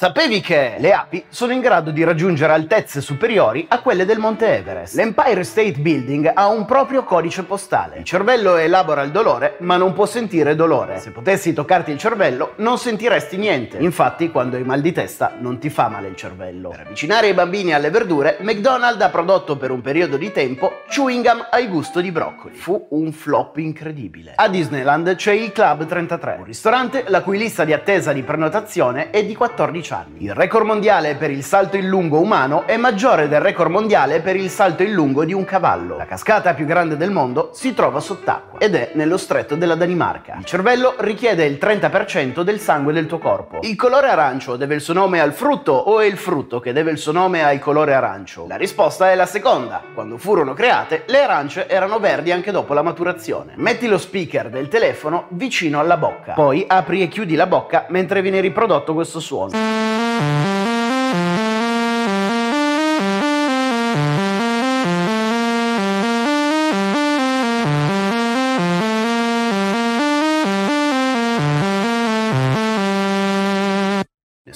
Sapevi che le api sono in grado di raggiungere altezze superiori a quelle del Monte Everest? L'Empire State Building ha un proprio codice postale. Il cervello elabora il dolore, ma non può sentire dolore. Se potessi toccarti il cervello, non sentiresti niente. Infatti, quando hai mal di testa, non ti fa male il cervello. Per avvicinare i bambini alle verdure, McDonald's ha prodotto per un periodo di tempo chewing gum al gusto di broccoli. Fu un flop incredibile. A Disneyland c'è il Club 33, un ristorante la cui lista di attesa di prenotazione è di 14 anni. Il record mondiale per il salto in lungo umano è maggiore del record mondiale per il salto in lungo di un cavallo. La cascata più grande del mondo si trova sott'acqua ed è nello stretto della Danimarca. Il cervello richiede il 30% del sangue del tuo corpo. Il colore arancio deve il suo nome al frutto o è il frutto che deve il suo nome al colore arancio? La risposta è la seconda. Quando furono create, le arance erano verdi anche dopo la maturazione. Metti lo speaker del telefono vicino alla bocca. Poi apri e chiudi la bocca mentre viene riprodotto questo suono. Bye.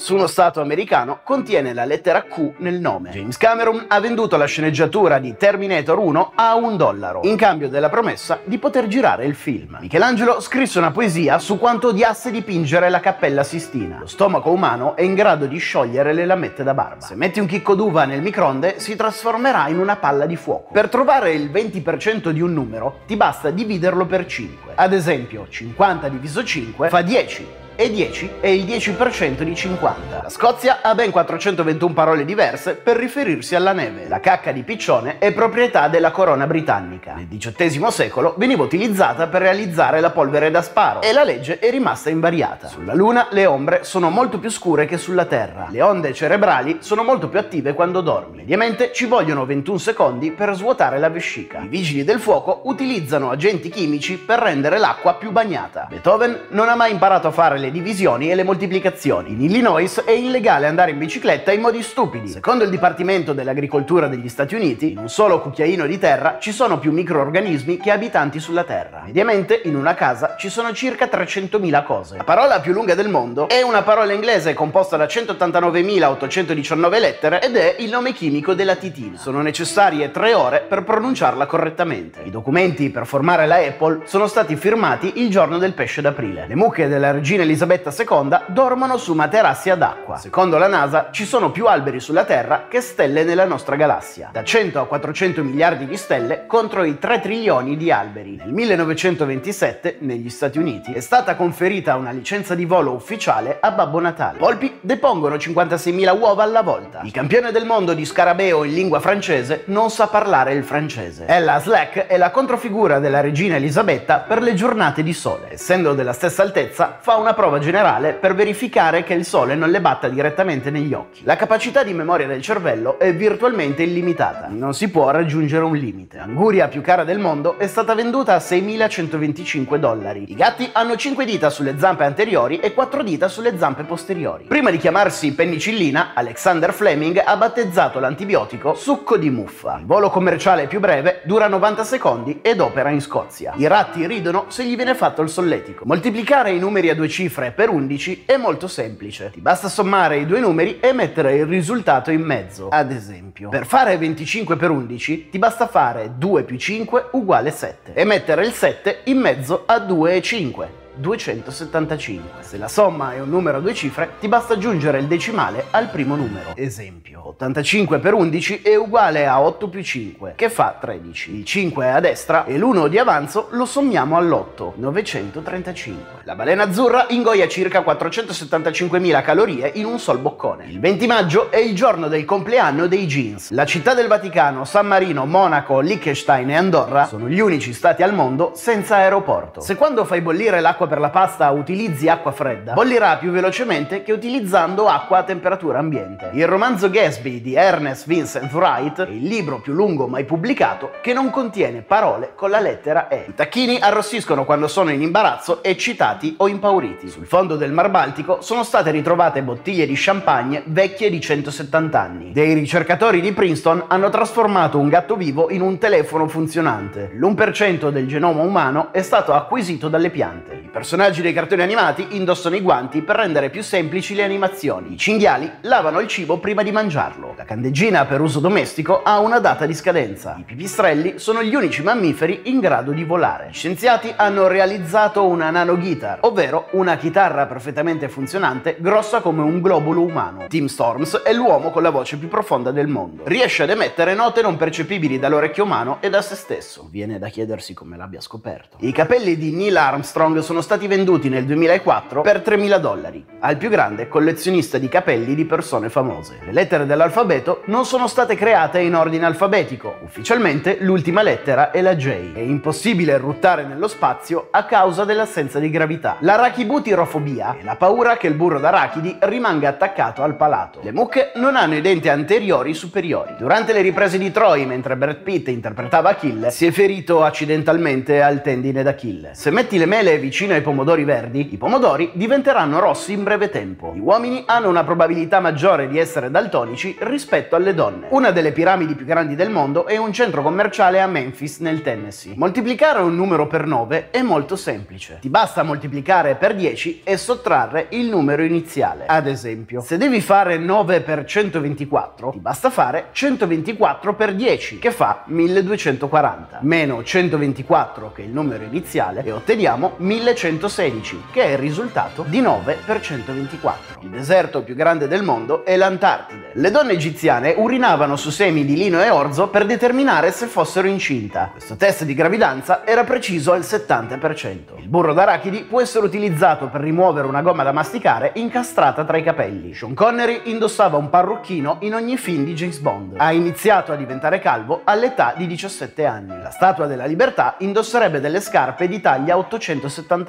Nessuno Stato americano contiene la lettera Q nel nome. James Cameron ha venduto la sceneggiatura di Terminator 1 a un dollaro, in cambio della promessa di poter girare il film. Michelangelo scrisse una poesia su quanto odiasse dipingere la Cappella Sistina. Lo stomaco umano è in grado di sciogliere le lamette da barba. Se metti un chicco d'uva nel microonde, si trasformerà in una palla di fuoco. Per trovare il 20% di un numero, ti basta dividerlo per 5. Ad esempio, 50 diviso 5 fa 10 e 10 è il 10% di 50. La Scozia ha ben 421 parole diverse per riferirsi alla neve. La cacca di piccione è proprietà della corona britannica. Nel XVIII secolo veniva utilizzata per realizzare la polvere da sparo e la legge è rimasta invariata. Sulla Luna le ombre sono molto più scure che sulla Terra. Le onde cerebrali sono molto più attive quando dormi. Mediamente ci vogliono 21 secondi per svuotare la vescica. I vigili del fuoco utilizzano agenti chimici per rendere l'acqua più bagnata. Beethoven non ha mai imparato a fare le divisioni e le moltiplicazioni. In Illinois è illegale andare in bicicletta in modi stupidi. Secondo il Dipartimento dell'Agricoltura degli Stati Uniti, in un solo cucchiaino di terra ci sono più microorganismi che abitanti sulla Terra. Mediamente in una casa ci sono circa 300.000 cose. La parola più lunga del mondo è una parola inglese composta da 189.819 lettere ed è il nome chimico della titina. Sono necessarie tre ore per pronunciarla correttamente. I documenti per formare la Apple sono stati firmati il giorno del pesce d'aprile. Le mucche della regina Elisabetta II dormono su materassi ad acqua. Secondo la NASA ci sono più alberi sulla Terra che stelle nella nostra galassia. Da 100 a 400 miliardi di stelle contro i 3 trilioni di alberi. Nel 1927, negli Stati Uniti, è stata conferita una licenza di volo ufficiale a Babbo Natale. Volpi depongono 56.000 uova alla volta. Il campione del mondo di scarabeo in lingua francese non sa parlare il francese. Ella Slack è la controfigura della regina Elisabetta per le giornate di sole. Essendo della stessa altezza, fa una prova generale per verificare che il sole non le batta direttamente negli occhi. La capacità di memoria del cervello è virtualmente illimitata. Non si può raggiungere un limite. L'anguria più cara del mondo è stata venduta a 6.125 dollari. I gatti hanno 5 dita sulle zampe anteriori e 4 dita sulle zampe posteriori. Prima di chiamarsi penicillina, Alexander Fleming ha battezzato l'antibiotico succo di muffa. Il volo commerciale più breve dura 90 secondi ed opera in Scozia. I ratti ridono se gli viene fatto il solletico. Moltiplicare i numeri a due cifre per 11 è molto semplice. Ti basta sommare i due numeri e mettere il risultato in mezzo. Ad esempio, per fare 25 per 11 ti basta fare 2 più 5 uguale 7 e mettere il 7 in mezzo a 2 e 5. 275. Se la somma è un numero a due cifre, ti basta aggiungere il decimale al primo numero. Esempio, 85 per 11 è uguale a 8 più 5, che fa 13. Il 5 è a destra e l'1 di avanzo lo sommiamo all'8, 935. La balena azzurra ingoia circa 475.000 calorie in un sol boccone. Il 20 maggio è il giorno del compleanno dei jeans. La città del Vaticano, San Marino, Monaco, Liechtenstein e Andorra sono gli unici stati al mondo senza aeroporto. Se quando fai bollire l'acqua l'acqua per la pasta utilizzi acqua fredda, bollirà più velocemente che utilizzando acqua a temperatura ambiente. Il romanzo Gatsby di Ernest Vincent Wright è il libro più lungo mai pubblicato che non contiene parole con la lettera E. I tacchini arrossiscono quando sono in imbarazzo, eccitati o impauriti. Sul fondo del Mar Baltico sono state ritrovate bottiglie di champagne vecchie di 170 anni. Dei ricercatori di Princeton hanno trasformato un gatto vivo in un telefono funzionante. L'1% del genoma umano è stato acquisito dalle piante. Personaggi dei cartoni animati indossano i guanti per rendere più semplici le animazioni. I cinghiali lavano il cibo prima di mangiarlo. La candeggina per uso domestico ha una data di scadenza. I pipistrelli sono gli unici mammiferi in grado di volare. Gli scienziati hanno realizzato una nanoguitar, ovvero una chitarra perfettamente funzionante grossa come un globulo umano. Tim Storms è l'uomo con la voce più profonda del mondo. Riesce ad emettere note non percepibili dall'orecchio umano e da se stesso. Viene da chiedersi come l'abbia scoperto. I capelli di Neil Armstrong sono stati venduti nel 2004 per 3.000 dollari al più grande collezionista di capelli di persone famose. Le lettere dell'alfabeto non sono state create in ordine alfabetico. Ufficialmente l'ultima lettera è la J. È impossibile ruttare nello spazio a causa dell'assenza di gravità. L'arachibutirofobia è la paura che il burro d'arachidi rimanga attaccato al palato. Le mucche non hanno i denti anteriori superiori. Durante le riprese di Troy, mentre Brad Pitt interpretava Achille, si è ferito accidentalmente al tendine d'Achille. Se metti le mele vicino ai pomodori verdi, i pomodori diventeranno rossi in breve tempo. Gli uomini hanno una probabilità maggiore di essere daltonici rispetto alle donne. Una delle piramidi più grandi del mondo è un centro commerciale a Memphis, nel Tennessee. Moltiplicare un numero per 9 è molto semplice. Ti basta moltiplicare per 10 e sottrarre il numero iniziale. Ad esempio, se devi fare 9 per 124, ti basta fare 124 per 10, che fa 1240, meno 124, che è il numero iniziale, e otteniamo 1116, che è il risultato di 9 per 124. Il deserto più grande del mondo è l'Antartide. Le donne egiziane urinavano su semi di lino e orzo per determinare se fossero incinta. Questo test di gravidanza era preciso al 70%. Il burro d'arachidi può essere utilizzato per rimuovere una gomma da masticare incastrata tra i capelli. Sean Connery indossava un parrucchino in ogni film di James Bond. Ha iniziato a diventare calvo all'età di 17 anni. La Statua della Libertà indosserebbe delle scarpe di taglia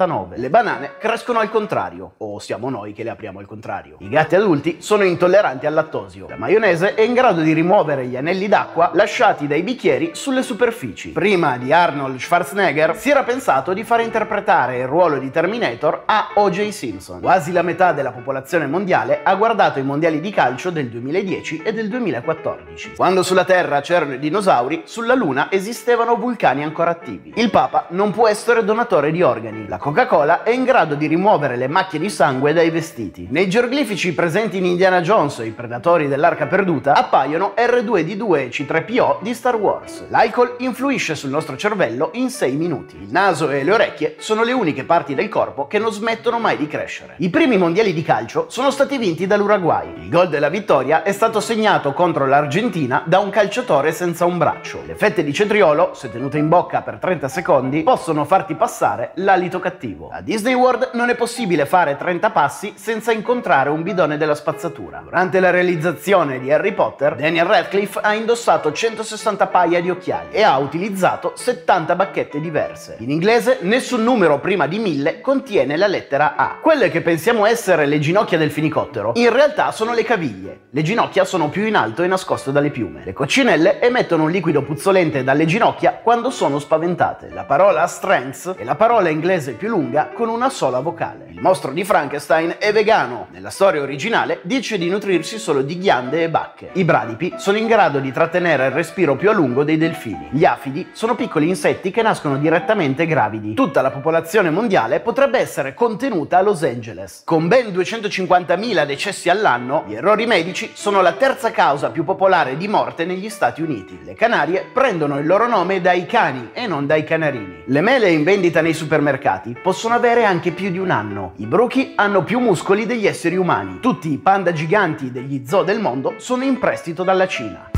879. Le banane crescono al contrario, o siamo noi che le apriamo al contrario. I gatti adulti sono intolleranti al lattosio. La maionese è in grado di rimuovere gli anelli d'acqua lasciati dai bicchieri sulle superfici. Prima di Arnold Schwarzenegger si era pensato di far interpretare il ruolo di Terminator a O.J. Simpson. Quasi la metà della popolazione mondiale ha guardato i mondiali di calcio del 2010 e del 2014. Quando sulla Terra c'erano i dinosauri, sulla Luna esistevano vulcani ancora attivi. Il Papa non può essere donatore di organi. La Coca-Cola è in grado di rimuovere le macchie di sangue dai vestiti. Nei geroglifici presenti in Indiana Jones i predatori dell'arca perduta appaiono R2D2 e C3PO di Star Wars. L'alcol influisce sul nostro cervello in 6 minuti. Il naso e le orecchie sono le uniche parti del corpo che non smettono mai di crescere. I primi mondiali di calcio sono stati vinti dall'Uruguay. Il gol della vittoria è stato segnato contro l'Argentina da un calciatore senza un braccio. Le fette di cetriolo, se tenute in bocca per 30 secondi, possono farti passare l'alito cattivo. A Disney World non è possibile fare 30 passi senza incontrare un bidone della spazzatura. Durante la realizzazione di Harry Potter, Daniel Radcliffe ha indossato 160 paia di occhiali e ha utilizzato 70 bacchette diverse. In inglese nessun numero prima di 1000 contiene la lettera A. Quelle che pensiamo essere le ginocchia del fenicottero, in realtà sono le caviglie. Le ginocchia sono più in alto e nascoste dalle piume. Le coccinelle emettono un liquido puzzolente dalle ginocchia quando sono spaventate. La parola strength è la parola inglese più lunga con una sola vocale. Mostro di Frankenstein è vegano. Nella storia originale dice di nutrirsi solo di ghiande e bacche. I bradipi sono in grado di trattenere il respiro più a lungo dei delfini. Gli afidi sono piccoli insetti che nascono direttamente gravidi. Tutta la popolazione mondiale potrebbe essere contenuta a Los Angeles. Con ben 250.000 decessi all'anno, gli errori medici sono la terza causa più popolare di morte negli Stati Uniti. Le Canarie prendono il loro nome dai cani e non dai canarini. Le mele in vendita nei supermercati possono avere anche più di un anno. I bruchi hanno più muscoli degli esseri umani. Tutti i panda giganti degli zoo del mondo sono in prestito dalla Cina.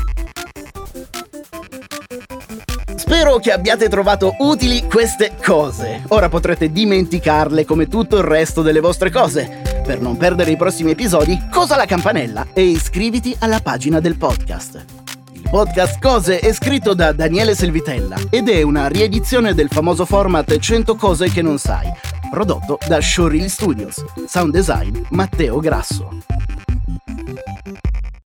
Spero che abbiate trovato utili queste cose. Ora potrete dimenticarle come tutto il resto delle vostre cose. Per non perdere i prossimi episodi, cosa la campanella e iscriviti alla pagina del podcast. Il podcast Cose è scritto da Daniele Selvitella ed è una riedizione del famoso format 100 cose che non sai Prodotto da Showreel Studios. Sound design Matteo Grasso.